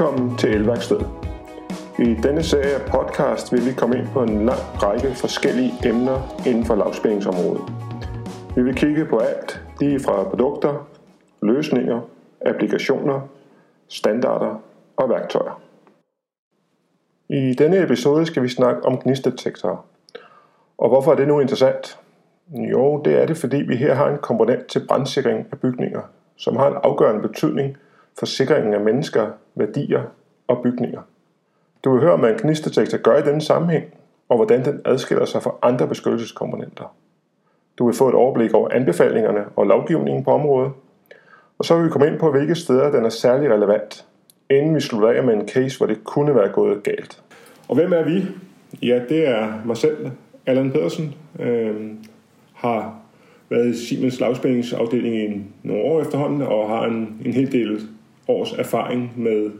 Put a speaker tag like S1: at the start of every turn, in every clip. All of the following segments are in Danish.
S1: Velkommen til Elværkstedet. I denne serie af podcast vil vi komme ind på en lang række forskellige emner inden for lavspændingsområdet. Vi vil kigge på alt, lige fra produkter, løsninger, applikationer, standarder og værktøjer. I denne episode skal vi snakke om gnistdetektorer. Og hvorfor er det nu interessant? Jo, det er det, fordi vi her har en komponent til brandsikring af bygninger, som har en afgørende betydning forsikringen af mennesker, værdier og bygninger. Du vil høre, hvad en gnistdetektor gør i denne sammenhæng, og hvordan den adskiller sig fra andre beskyttelseskomponenter. Du vil få et overblik over anbefalingerne og lovgivningen på området, og så vil vi komme ind på, hvilke steder den er særlig relevant, inden vi slutter af med en case, hvor det kunne være gået galt. Og hvem er vi? Ja, det er mig selv, Allan Pedersen, øh, har været i Siemens lavspændingsafdeling i nogle år efterhånden, og har en, en hel del års erfaring med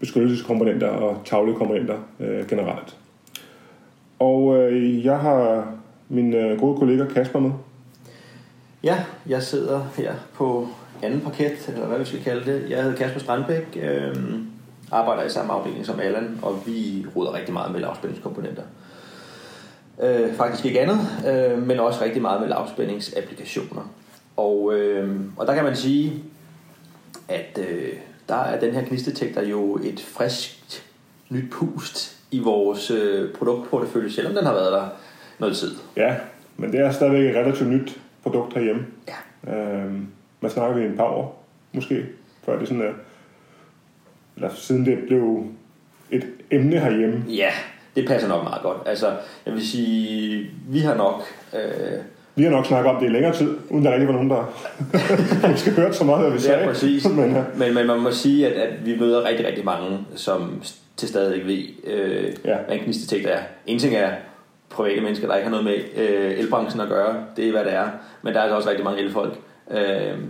S1: beskyttelseskomponenter og tavlekomponenter øh, generelt. Og øh, jeg har min øh, gode kollega Kasper med.
S2: Ja, jeg sidder her på anden parket, eller hvad vi skal kalde det. Jeg hedder Kasper Strandbæk, øh, arbejder i samme afdeling som Allan, og vi ruder rigtig meget med lavspændingskomponenter. Øh, faktisk ikke andet, øh, men også rigtig meget med lavspændingsapplikationer. Og, øh, og der kan man sige, at øh, der er den her gnistdetektor jo et friskt nyt pust i vores øh, produktportefølje, selvom den har været der noget tid.
S1: Ja, men det er stadigvæk et relativt nyt produkt herhjemme.
S2: Ja.
S1: Øhm, man snakker vi en par år, måske, før det sådan er, eller siden det blev et emne herhjemme.
S2: Ja, det passer nok meget godt. Altså, jeg vil sige, vi har nok... Øh,
S1: Vi har nok snakket om det i længere tid, uden der rigtig var nogen, der måske hørt så meget, hvad vi sagde.
S2: Ja, præcis.
S1: men, ja.
S2: men, men man må sige, at, at vi møder rigtig, rigtig mange, som til stadig ikke ved, øh,
S1: Ja.
S2: hvad en gnistdetektor er. En ting er private mennesker, der ikke har noget med øh, elbranchen at gøre. Det er, hvad det er. Men der er altså også rigtig mange elfolk, øh,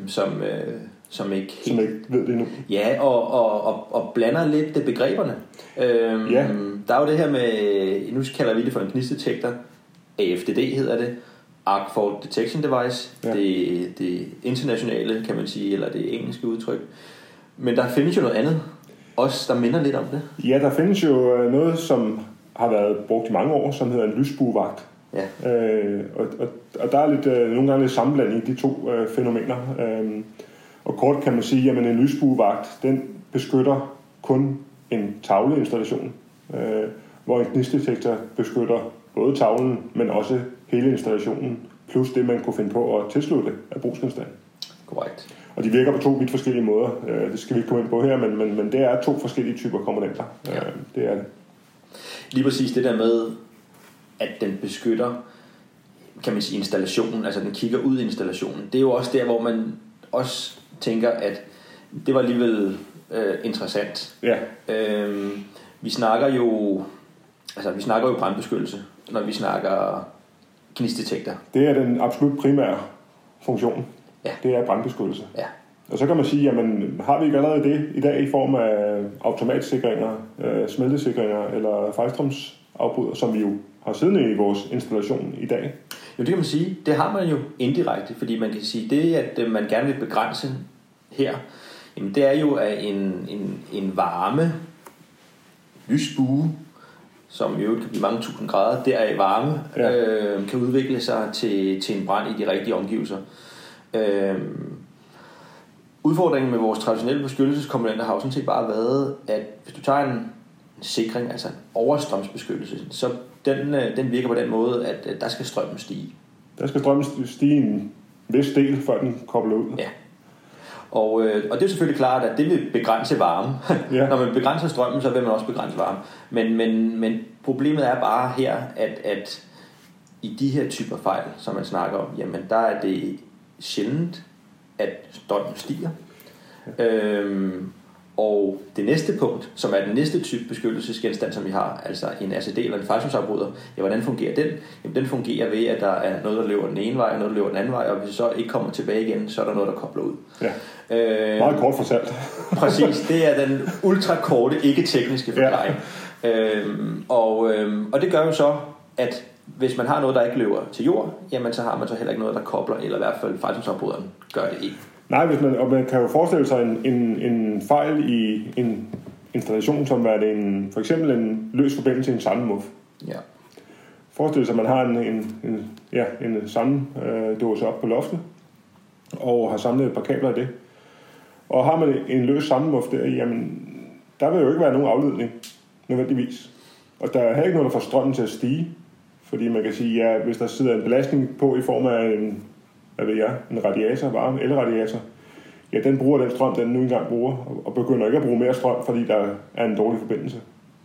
S2: som, øh, som ikke
S1: som ikke ved det endnu.
S2: Ja, og, og, og, og blander lidt det begreberne. Øhm,
S1: Ja.
S2: Der er jo det her med, nu kalder vi det for en gnistdetektor. AFDD hedder det. Arc Fault Detection Device.
S1: Ja.
S2: Det, det internationale, kan man sige, eller det engelske udtryk. Men der findes jo noget andet, også der minder lidt om det.
S1: Ja, der findes jo øh, noget, som har været brugt i mange år, som hedder en lysbuevagt.
S2: Ja,
S1: Øh, og, og, og der er lidt, øh, nogle gange lidt sammenblanding i de to øh, fænomener. Øh, og kort kan man sige, at en lysbuevagt, den beskytter kun en tavleinstallation, øh, hvor en gnistdetektor beskytter både tavlen, men også hele installationen, plus det, man kunne finde på at tilslutte af brugsgenstand.
S2: korrekt.
S1: Og de virker på to vidt forskellige måder. Øh, det skal vi ikke komme ind på her, men, men, men det er to forskellige typer komponenter.
S2: Ja.
S1: Øh, det er det.
S2: Lige præcis det der med, at den beskytter, kan man sige, installationen, altså den kigger ud i installationen. Det er jo også der, hvor man også tænker, at det var alligevel øh, interessant.
S1: Ja,
S2: Øhm, vi snakker jo, altså vi snakker jo brandbeskyttelse, når vi snakker gnistdetektor.
S1: det er den absolut primære funktion.
S2: Ja.
S1: Det er brandbeskyttelse.
S2: Ja,
S1: Og så kan man sige, jamen har vi ikke allerede det i dag i form af automatsikringer, øh, smeltesikringer eller fejlstrømsafbryder, som vi jo har siddende i vores installation i dag.
S2: jo det kan man sige, det har man jo indirekte, fordi man kan sige, det at øh, man gerne vil begrænse her, jamen det er jo at en, en, en varme lysbue, som i øvrigt kan blive mange tusind grader, der er varme,
S1: Ja.
S2: øh, kan udvikle sig til, til en brand i de rigtige omgivelser. Øh, udfordringen med vores traditionelle beskyttelseskomponenter har jo sådan set bare været, at hvis du tager en, sikring, altså en overstrømsbeskyttelse, så den, øh, den virker på den måde, at der skal strømmen stige.
S1: Der skal strømmen stige en vis del, før den kobler ud.
S2: Ja. Og, øh, og det er selvfølgelig klart, at det vil begrænse varme.
S1: Ja.
S2: Ja. Når man begrænser strømmen, så vil man også begrænse varme. Men, men, men problemet er bare her, at, at i de her typer fejl, som man snakker om, jamen der er det sjældent, at strømmen stiger. Øhm, og det næste punkt, som er den næste type beskyttelsesgenstand, som vi har, altså en ACD eller en fejlsomsafbryder, ja, hvordan fungerer den? Jamen, den fungerer ved, at der er noget, der løber den ene vej, og noget, der løber den anden vej, og hvis det så ikke kommer tilbage igen, så er der noget, der kobler ud.
S1: Ja.
S2: Øh,
S1: Meget kort fortalt.
S2: Præcis, det er den ultrakorte, ikke-tekniske forklaring. Ja. Øhm, og, øhm, og det gør jo så, at hvis man har noget, der ikke løber til jord, jamen så har man så heller ikke noget, der kobler, eller i hvert fald fejlsomsafbryderen gør det ikke.
S1: Nej, hvis man, og man kan jo forestille sig en, en, en fejl i en installation som er en, for eksempel en løs forbindelse til en samlemuff.
S2: Ja.
S1: Forestil sig, at man har en, en, en, ja, en samledåse op på loftet, og har samlet et par kabler i det. Og har man en løs samlemuff der, jamen, der vil jo ikke være nogen afledning, nødvendigvis. Og der er heller ikke noget, der får strømmen til at stige. Fordi man kan sige, at ja, hvis der sidder en belastning på i form af en, hvad ved jeg, en radiator, varme elradiator, ja, den bruger den strøm, den nu engang bruger, og begynder ikke at bruge mere strøm, fordi der er en dårlig forbindelse.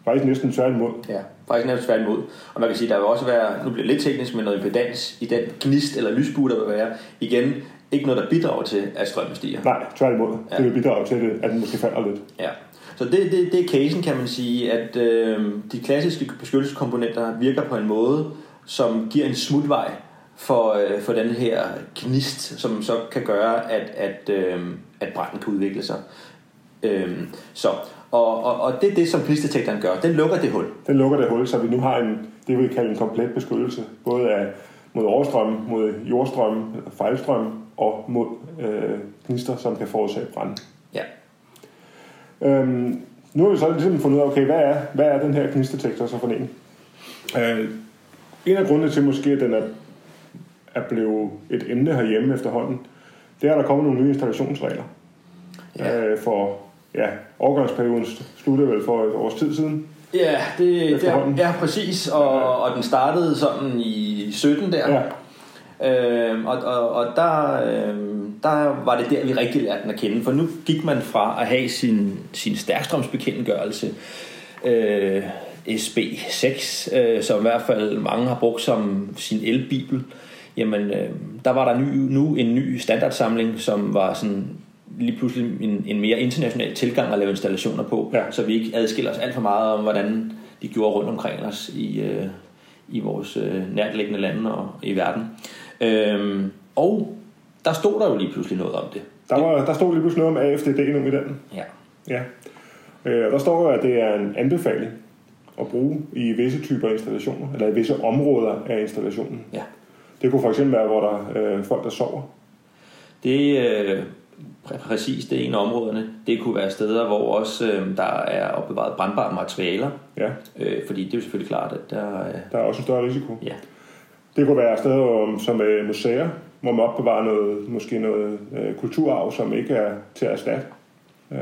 S1: Faktisk næsten tværtimod.
S2: Ja, faktisk næsten tværtimod. Og man kan sige, der vil også være, nu bliver det lidt teknisk, men noget impedans i den gnist eller lysbue, der vil være. Igen, ikke noget, der bidrager til, at strømmen stiger.
S1: Nej, tværtimod. Ja. Det vil bidrage til, at den måske falder lidt.
S2: Ja. Så det, det, det er casen, kan man sige, at øh, de klassiske beskyttelseskomponenter virker på en måde, som giver en smutvej for, øh, for den her gnist, som så kan gøre, at, at, øh, at branden kan udvikle sig. Øh, så, og, og, og det er det, som gnistdetektoren gør. Den lukker det hul.
S1: Den lukker det hul, så vi nu har en, det, vi kalder en komplet beskyttelse. Både af, mod overstrøm, mod jordstrøm, fejlstrøm og mod øh, gnister, som kan forårsage brand.
S2: Ja.
S1: Øhm, nu har vi så ligesom fundet ud af, okay, hvad er, hvad er den her gnistdetektor så for en? Øh, en af grundene til måske, at den er, er blevet et emne herhjemme efterhånden, det er, at der kommer nogle nye installationsregler. Ja. Øh, for ja, overgangsperioden sluttede vel for et års tid siden.
S2: Ja, det, det er, ja præcis. Og, og den startede sådan i 17 der. Ja. Øh, og, og, og der, øh, der var det der, vi rigtig lærte den at kende. For nu gik man fra at have sin, sin stærkstrømsbekendtgørelse, øh, SB6, øh, som i hvert fald mange har brugt som sin elbibel. Jamen, øh, der var der ny, nu en ny standardsamling, som var sådan lige pludselig en, en mere international tilgang at lave installationer på, ja. så vi ikke adskiller os alt for meget om, hvordan de gjorde rundt omkring os i, øh, i vores øh, nærtliggende lande og i verden. Øhm, og der stod der jo lige pludselig noget om det.
S1: Der, var, der stod lige pludselig noget om AFDD nu i den.
S2: Ja.
S1: ja. Øh, der står jo, at det er en anbefaling at bruge i visse typer installationer, eller i visse områder af installationen.
S2: Ja.
S1: Det kunne for eksempel være, hvor der er øh, folk, der sover.
S2: Det øh, præcis det er en af områderne. Det kunne være steder, hvor også øh, der er opbevaret brandbare materialer.
S1: Ja.
S2: Øh, fordi det er jo selvfølgelig klart, at der... Øh,
S1: der er også en større risiko.
S2: Ja.
S1: Det kunne være steder som øh, museer, hvor man opbevarer noget, måske noget øh, kulturarv, som ikke er til at erstatte. Øh.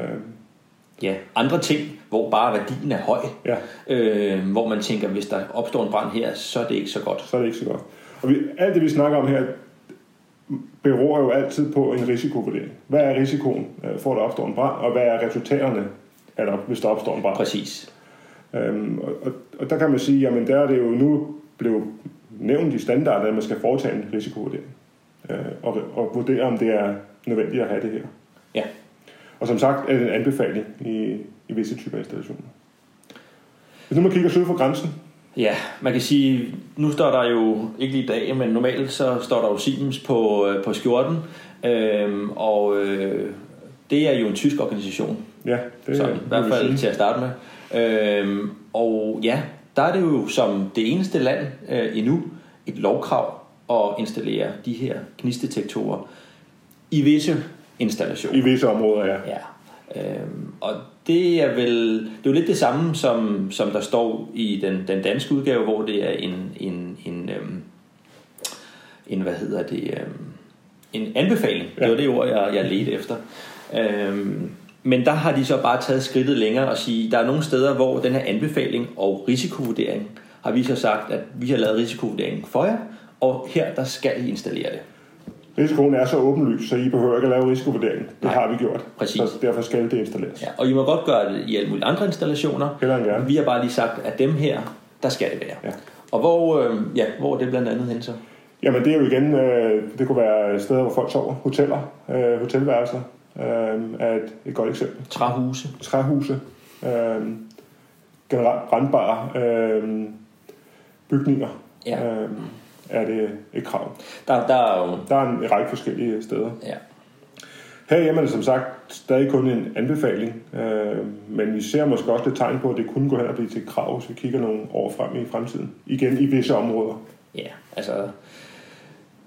S2: Ja, andre ting, hvor bare værdien er høj.
S1: Ja.
S2: Øh, hvor man tænker, hvis der opstår en brand her, så er det ikke så godt.
S1: Så er det ikke så godt. Og vi, alt det, vi snakker om her, beror jo altid på en risikovurdering. Hvad er risikoen øh, for, at der opstår en brand, og hvad er resultaterne, hvis der opstår en brand?
S2: Præcis.
S1: Øhm, og, og, og der kan man sige, jamen der er det jo nu blevet nævnt i standarden, at man skal foretage en risikovurdering. Øh, og, og vurdere, om det er nødvendigt at have det her.
S2: Ja.
S1: Og som sagt er det en anbefaling i, i visse typer installationer. Hvis nu man kigger syd for grænsen,
S2: Ja, man kan sige, nu står der jo, ikke lige i dag, men normalt så står der jo Siemens på, øh, på skjorten, øhm, og øh, det er jo en tysk organisation.
S1: Ja, det er
S2: sådan, i hvert fald til at starte med. Øhm, og ja, der er det jo som det eneste land øh, endnu et lovkrav at installere de her gnistdetektorer i visse installationer.
S1: I visse områder, ja.
S2: Ja. Øhm, og det er vel det er jo lidt det samme som, som der står i den, den danske udgave, hvor det er en en en, øhm, en hvad hedder det øhm, en anbefaling. Ja. Det var det ord jeg jeg ledte efter. Øhm, men der har de så bare taget skridtet længere og sige, der er nogle steder, hvor den her anbefaling og risikovurdering har vi så sagt, at vi har lavet risikovurdering for jer, og her der skal I installere det.
S1: Risikoen er så åbenlys, så I behøver ikke at lave risikovurdering. Det Nej, har vi gjort.
S2: Præcis.
S1: Så derfor skal det installeres.
S2: Ja, og I må godt gøre det i alle mulige andre installationer.
S1: Heller gerne.
S2: Vi har bare lige sagt, at dem her, der skal det være.
S1: Ja.
S2: Og hvor, øh, ja, hvor er det blandt andet hen så?
S1: Jamen det er jo igen, øh, det kunne være steder, hvor folk sover. Hoteller, øh, hotelværelser øh, er et, et godt eksempel.
S2: Træhuse.
S1: Træhuse. Øh, generelt brandbare øh, bygninger.
S2: Ja.
S1: Øh, er det et krav.
S2: Der, der er jo...
S1: Der er en række forskellige steder.
S2: Ja.
S1: Her hjemme er det som sagt stadig kun en anbefaling, øh, men vi ser måske også lidt tegn på, at det kunne gå hen og blive til et krav, hvis vi kigger nogle år frem i fremtiden. Igen i visse områder.
S2: Ja, altså...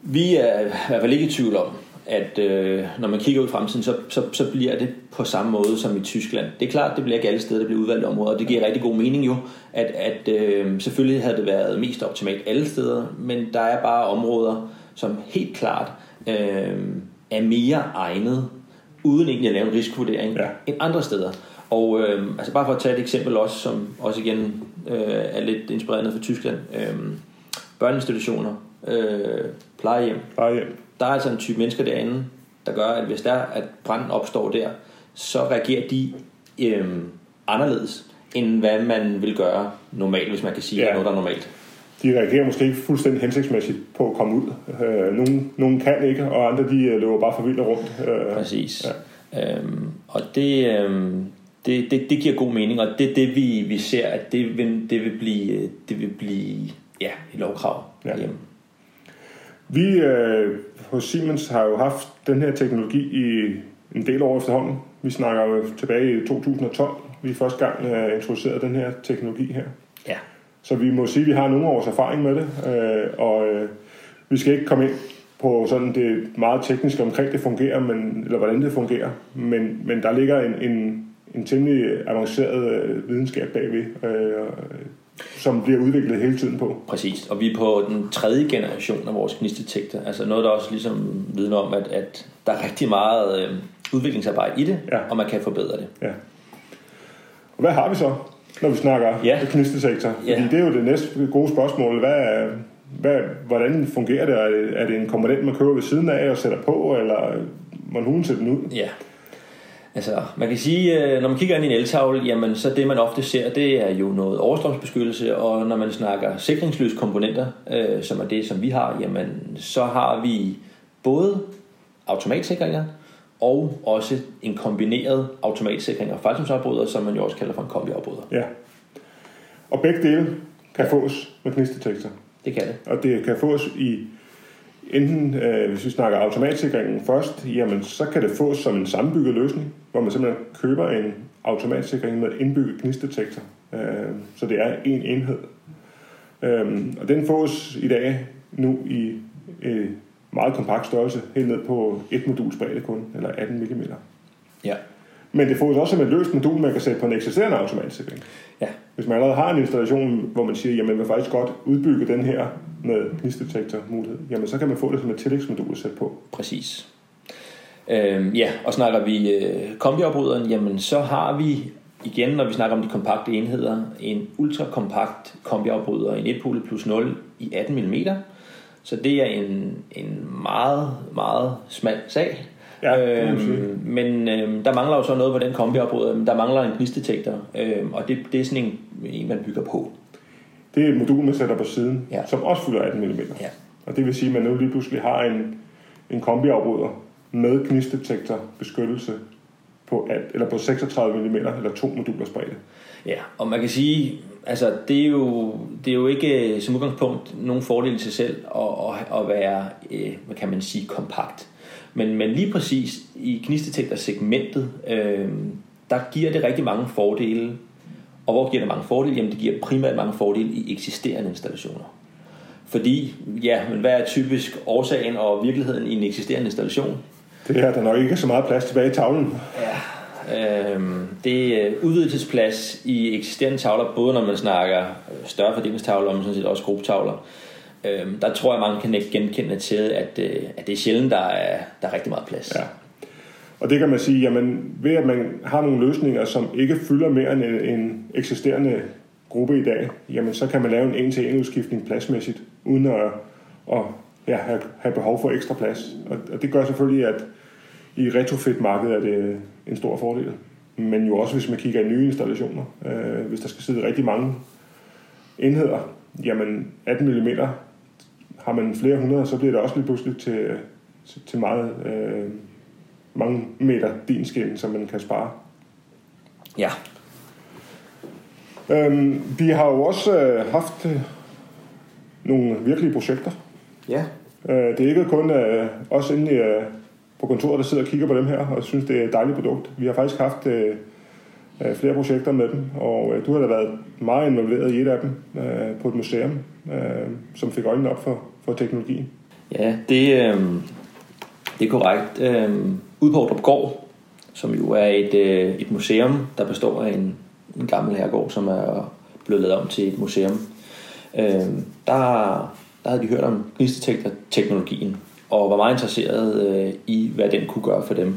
S2: Vi er i hvert fald ikke i tvivl om, at øh, når man kigger ud i fremtiden, så, så, så bliver det på samme måde som i Tyskland. Det er klart, det bliver ikke alle steder, det bliver udvalgte områder, og det giver rigtig god mening jo, at, at øh, selvfølgelig havde det været mest optimalt alle steder, men der er bare områder, som helt klart øh, er mere egnet, uden egentlig at lave en risikovurdering, ja. end andre steder. Og øh, altså bare for at tage et eksempel også, som også igen øh, er lidt inspireret fra Tyskland. Øh, børneinstitutioner, øh, plejehjem.
S1: plejehjem.
S2: Der er altså en type mennesker derinde, der gør, at hvis der at branden opstår der, så reagerer de øh, anderledes, end hvad man vil gøre normalt, hvis man kan sige, ja. at noget der er normalt.
S1: De reagerer måske ikke fuldstændig hensigtsmæssigt på at komme ud. Øh, nogle, nogle kan ikke, og andre de øh, løber bare for vildt rundt.
S2: Øh, Præcis. Ja. Øhm, og det, øh, det, det, det giver god mening, og det er det, vi, vi ser, at det vil, det vil blive, det vil blive ja, et lovkrav ja. hjemme.
S1: Vi øh, hos Siemens har jo haft den her teknologi i en del år efterhånden. Vi snakker jo tilbage i 2012, vi første gang øh, introducerede den her teknologi her.
S2: Ja.
S1: Så vi må sige, at vi har nogle års erfaring med det, øh, og øh, vi skal ikke komme ind på sådan det meget tekniske omkring det fungerer, men, eller hvordan det fungerer, men, men der ligger en, en, en temmelig avanceret øh, videnskab bagved, øh, som bliver udviklet hele tiden på.
S2: Præcis, og vi er på den tredje generation af vores gnistdetektor. Altså noget, der også ligesom vidner om, at, at der er rigtig meget øh, udviklingsarbejde i det, ja. og man kan forbedre det.
S1: Ja. Og hvad har vi så, når vi snakker ja. gnistdetektor? Fordi ja. det er jo det næste gode spørgsmål. Hvad, hvad, hvordan fungerer det? Er, det? er en komponent, man køber ved siden af og sætter på, eller hvordan ser den ud?
S2: Ja. Altså, man kan sige, øh, når man kigger ind i en eltavle, jamen, så det man ofte ser, det er jo noget overstrømsbeskyttelse, og når man snakker sikringsløse komponenter, øh, som er det, som vi har, jamen, så har vi både automatsikringer, og også en kombineret automatsikring og fejlsomsafbryder, som man jo også kalder for en kombiafbryder.
S1: Ja. Og begge dele kan fås med gnistdetektor.
S2: Det kan det.
S1: Og det kan fås i enten, øh, hvis vi snakker automatsikringen først, jamen så kan det fås som en sammenbygget løsning, hvor man simpelthen køber en automatsikring med indbygget gnistdetektor. Øh, så det er en enhed. Øh, og den fås i dag nu i øh, meget kompakt størrelse, helt ned på et moduls bredde kun, eller 18 mm.
S2: Ja.
S1: Men det fås også som et løst modul, man kan sætte på en eksisterende automatsikring.
S2: Ja.
S1: Hvis man allerede har en installation, hvor man siger, jamen man vil faktisk godt udbygge den her med gnistdetektor mulighed, jamen så kan man få det som et tillægsmodul at sætte på.
S2: Præcis. Øhm, ja, og snakker vi øh, kombiafbryderen, jamen så har vi igen, når vi snakker om de kompakte enheder, en ultrakompakt kombiafbryder, en 1 plus 0 i 18 mm. Så det er en, en meget, meget smal sag.
S1: Ja,
S2: øhm, men øhm, der mangler jo så noget på den kombiafbryder. Der mangler en gnistdetektor, øhm, og det, det er sådan en, en, man bygger på.
S1: Det er et modul, man sætter på siden, ja. som også fylder 18 mm.
S2: Ja.
S1: Og det vil sige, at man nu lige pludselig har en, en kombiafbryder med gnistdetektor beskyttelse på, at, eller på 36 mm eller to moduler bredde.
S2: Ja, og man kan sige, altså det er jo, det er jo ikke øh, som udgangspunkt nogen fordel til selv at, at, at være, øh, hvad kan man sige, kompakt. Men, men lige præcis i gnistdetektor-segmentet, øh, der giver det rigtig mange fordele. Og hvor giver det mange fordele? Jamen det giver primært mange fordele i eksisterende installationer. Fordi, ja, men hvad er typisk årsagen og virkeligheden i en eksisterende installation?
S1: Det er, at der nok ikke er så meget plads tilbage i tavlen.
S2: Ja, øh, det er udvidelsesplads i eksisterende tavler, både når man snakker større fordelingstavler, men sådan set også gruppetavler. Øh, der tror jeg, mange kan ikke genkende til, at, øh, at det er sjældent, der er, der er rigtig meget plads.
S1: Ja. Og det kan man sige, jamen ved at man har nogle løsninger, som ikke fylder mere end en eksisterende gruppe i dag, jamen så kan man lave en en-til-en udskiftning pladsmæssigt, uden at, at ja, have, have behov for ekstra plads. Og, og det gør selvfølgelig, at i retrofit-markedet er det en stor fordel. Men jo også, hvis man kigger i nye installationer. Øh, hvis der skal sidde rigtig mange enheder, jamen 18 mm har man flere hundrede, så bliver det også lige pludselig til, til meget, øh, mange meter din skin, som man kan spare.
S2: Ja.
S1: Øhm, vi har jo også øh, haft øh, nogle virkelige projekter.
S2: Ja.
S1: Øh, det er ikke kun øh, os inde i, øh, på kontoret, der sidder og kigger på dem her, og synes, det er et dejligt produkt. Vi har faktisk haft øh, øh, flere projekter med dem, og øh, du har da været meget involveret i et af dem øh, på et museum, øh, som fik øjnene op for, for teknologien.
S2: Ja, det, øh, det er korrekt. Øhm, ude på Gård, som jo er et, øh, et museum, der består af en, en gammel herregård, som er blevet lavet om til et museum. Øhm, der, der havde de hørt om gnisteteknologien, og var meget interesseret øh, i, hvad den kunne gøre for dem.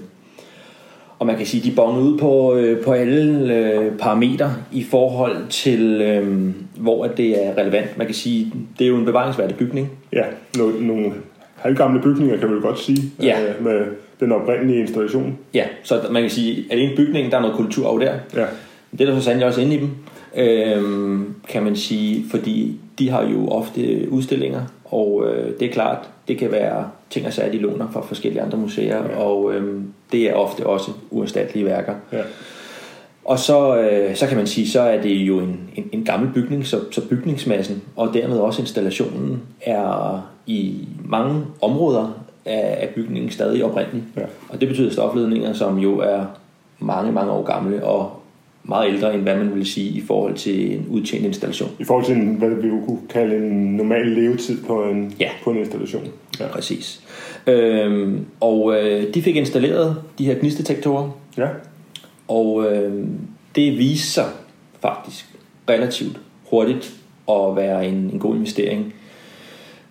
S2: Og man kan sige, at de bongede ud på, øh, på alle øh, parametre i forhold til, øh, hvor at det er relevant. Man kan sige, det er jo en bevaringsværdig bygning.
S1: Ja, nogle, nogle halvgamle bygninger kan man godt sige,
S2: Ja.
S1: øh, med den oprindelige installation.
S2: Ja, så man kan sige, at en bygning, der er noget kultur over der.
S1: Ja,
S2: Det er der så sandelig også inde i dem, øhm, kan man sige, fordi de har jo ofte udstillinger, og øh, det er klart, det kan være ting og sager, de låner fra forskellige andre museer,
S1: Ja.
S2: og øhm, det er ofte også uerstattelige værker.
S1: ja.
S2: Og så, øh, så kan man sige, så er det jo en, en, en gammel bygning, så, så bygningsmassen og dermed også installationen er i mange områder af, bygningen stadig oprindelig.
S1: Ja.
S2: Og det betyder stofledninger, som jo er mange, mange år gamle og meget ældre, end hvad man ville sige i forhold til en udtjent installation.
S1: I forhold til, en, hvad vi kunne kalde en normal levetid på en,
S2: Ja.
S1: på en installation. Ja.
S2: Præcis. Øhm, og øh, de fik installeret de her gnistdetektorer,
S1: ja.
S2: Og øh, det viste sig faktisk relativt hurtigt at være en, en god investering.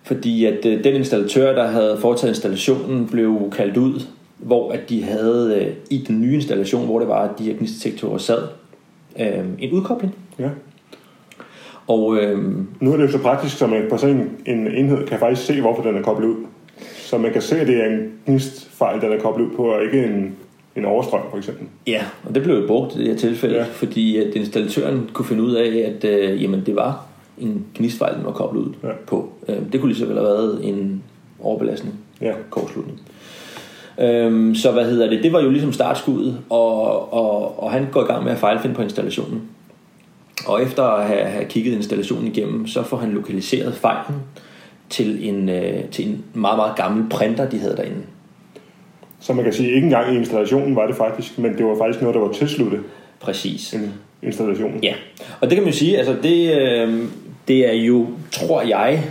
S2: Fordi at øh, den installatør, der havde foretaget installationen, blev kaldt ud, hvor at de havde øh, i den nye installation, hvor det var, at de her gnistdetektorer sad, øh, en udkobling.
S1: ja.
S2: Og øh,
S1: Nu er det jo så praktisk, så man på sådan en, en enhed kan faktisk se, hvorfor den er koblet ud. Så man kan se, at det er en gnistfejl, den er koblet ud på, og ikke en, en overstrøm, for eksempel.
S2: ja, og det blev jo brugt i det her tilfælde,
S1: ja.
S2: fordi at installatøren kunne finde ud af, at øh, jamen, det var en gnistfejl, den var koblet ud
S1: Ja.
S2: på. Øh, det kunne lige så vel have været en overbelastning.
S1: Ja.
S2: kortslutning. Øhm, så hvad hedder det? Det var jo ligesom startskuddet, og, og, og han går i gang med at fejlfinde på installationen. Og efter at have, have kigget installationen igennem, så får han lokaliseret fejlen til en, øh, til en meget, meget gammel printer, de havde derinde.
S1: Så man kan sige, ikke engang i installationen var det faktisk, men det var faktisk noget, der var tilsluttet
S2: Præcis.
S1: en installation.
S2: Ja, og det kan man jo sige, altså det, øh, det er jo, tror jeg,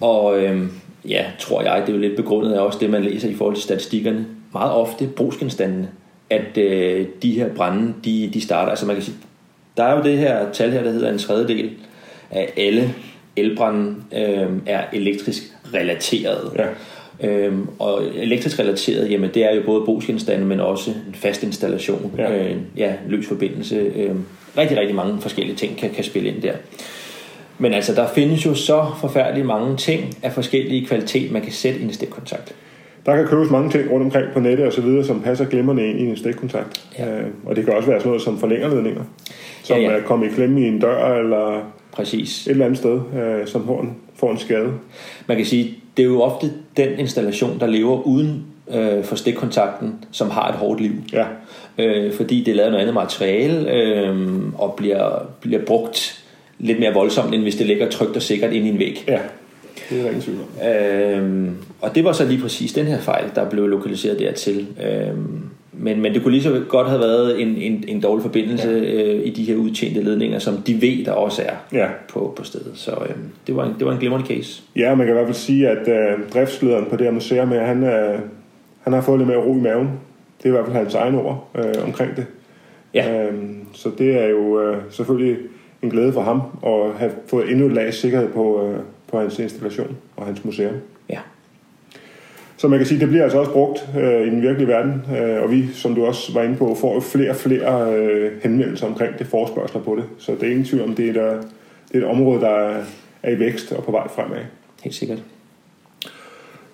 S2: og øh, ja, tror jeg, det er jo lidt begrundet af også det, man læser i forhold til statistikkerne, meget ofte brugsgenstandene, at øh, de her brænde, de, de starter, altså man kan sige, der er jo det her tal her, der hedder en tredjedel af alle elbrænde øh, er elektrisk relateret.
S1: Ja.
S2: Øhm, og elektrisk relateret, jamen det er jo både brugsgenstande, men også en fast installation,
S1: Ja.
S2: øh, ja løs forbindelse. Øh, rigtig, rigtig mange forskellige ting kan, kan spille ind der. Men altså, der findes jo så forfærdeligt mange ting af forskellige kvalitet, man kan sætte i en stikkontakt.
S1: Der kan købes mange ting rundt omkring på nettet og så videre, som passer glimrende ind i en stikkontakt.
S2: Ja.
S1: Øh, og det kan også være sådan noget som forlængerledninger, som
S2: Ja,
S1: ja, er kommet i klemme i en dør eller
S2: Præcis.
S1: et eller andet sted, øh, som får en, får en skade.
S2: Man kan sige, det er jo ofte den installation, der lever uden øh, for stikkontakten, som har et hårdt liv.
S1: Ja,
S2: øh, fordi det er lavet af noget andet materiale øh, og bliver, bliver brugt lidt mere voldsomt, end hvis det ligger trygt og sikkert ind i en væg.
S1: ja. Det er der ingen tvivl om.
S2: Øh, og det var så lige præcis den her fejl, der blev lokaliseret dertil. Øh, men, men det kunne lige så godt have været en, en, en dårlig forbindelse øh, i de her udtjente ledninger, som de ved, der også er
S1: Ja.
S2: på, på stedet. Så øh, det, var en, det var en glimrende case.
S1: Ja, man kan i hvert fald sige, at øh, driftslederen på det her museum, han, øh, han har fået lidt mere ro i maven. Det er i hvert fald hans egne ord øh, omkring det.
S2: Ja.
S1: Øhm, så det er jo øh, selvfølgelig en glæde for ham at have fået endnu et lag sikkerhed på, øh, på hans installation og hans museum.
S2: Ja.
S1: Så man kan sige, det bliver altså også brugt øh, i den virkelige verden, øh, og vi, som du også var inde på, får jo flere og flere øh, henvendelser omkring det, forspørgsler på det. Så det er ingen tvivl om, det er, der, det er et område, der er, er i vækst og på vej fremad.
S2: Helt sikkert.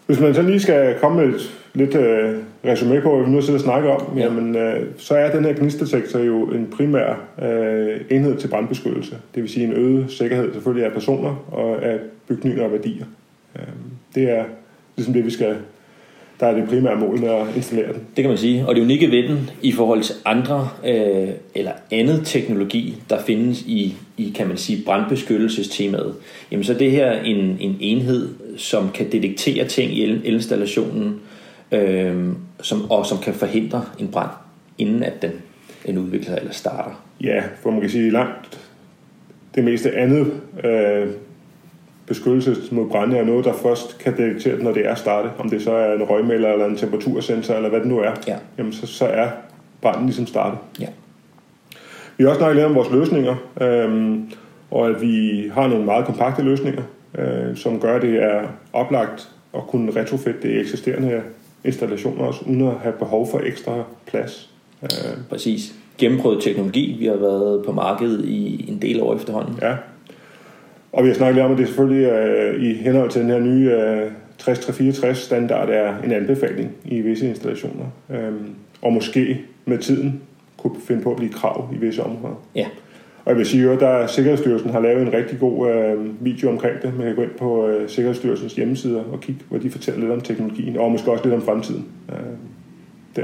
S1: Hvis man så lige skal komme med et lidt øh, resume på, hvad vi nu sidder og snakker om,
S2: Ja.
S1: ja. jamen, øh, så er den her gnistdetektor jo en primær øh, enhed til brandbeskyttelse. Det vil sige en øget sikkerhed selvfølgelig af personer og af bygninger og værdier. Øh, det er ligesom det, vi skal, der er det primære mål med at installere den.
S2: Det kan man sige. Og det unikke ved den i forhold til andre øh, eller andet teknologi, der findes i, i kan man sige, brandbeskyttelsestemaet, jamen så er det her en, en enhed, som kan detektere ting i el- elinstallationen, øh, som, og som kan forhindre en brand, inden at den, den udvikler sig eller starter.
S1: Ja, for man kan sige langt det meste andet øh, beskyttelse mod brænde er noget, der først kan detektere når det er startet. Om det så er en røgmælder eller en temperatursensor eller hvad det nu er.
S2: Ja.
S1: Jamen så, så er branden ligesom startet.
S2: Ja.
S1: Vi har også snakket lidt om vores løsninger, øhm, og at vi har nogle meget kompakte løsninger, øh, som gør, at det er oplagt at kunne retrofitte det eksisterende installationer også, uden at have behov for ekstra plads.
S2: Øh. Præcis. Gennemprøvet teknologi. Vi har været på markedet i en del år efterhånden.
S1: Ja. Og vi har snakket lidt om, at det selvfølgelig øh, i henhold til den her nye øh, 6364 standard er en anbefaling i visse installationer. Øhm, og måske med tiden kunne finde på at blive krav i visse områder.
S2: Ja.
S1: Og jeg vil sige, at der Sikkerhedsstyrelsen har lavet en rigtig god øh, video omkring det. Man kan gå ind på øh, Sikkerhedsstyrelsens hjemmesider og kigge, hvor de fortæller lidt om teknologien, og måske også lidt om fremtiden. Øh, der.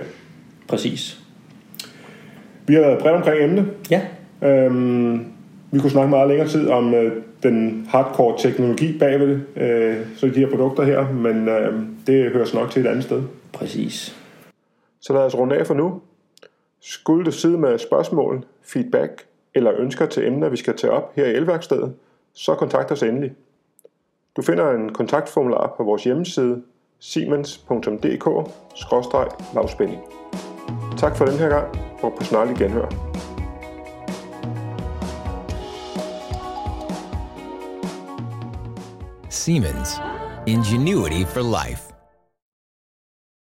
S2: Præcis.
S1: Vi har været bredt omkring emnet.
S2: Ja.
S1: Øhm, vi kunne snakke meget længere tid om øh, den hardcore teknologi bagved det, øh, så de her produkter her, men øh, det hører nok til et andet sted.
S2: Præcis.
S1: Så lad os runde af for nu. Skulle du sidde med spørgsmål, feedback eller ønsker til emner, vi skal tage op her i Elværkstedet, så kontakt os endelig. Du finder en kontaktformular på vores hjemmeside siemens.dk-lavspænding. Tak for den her gang, og på snarlig genhør.
S3: Siemens. Ingenuity for life.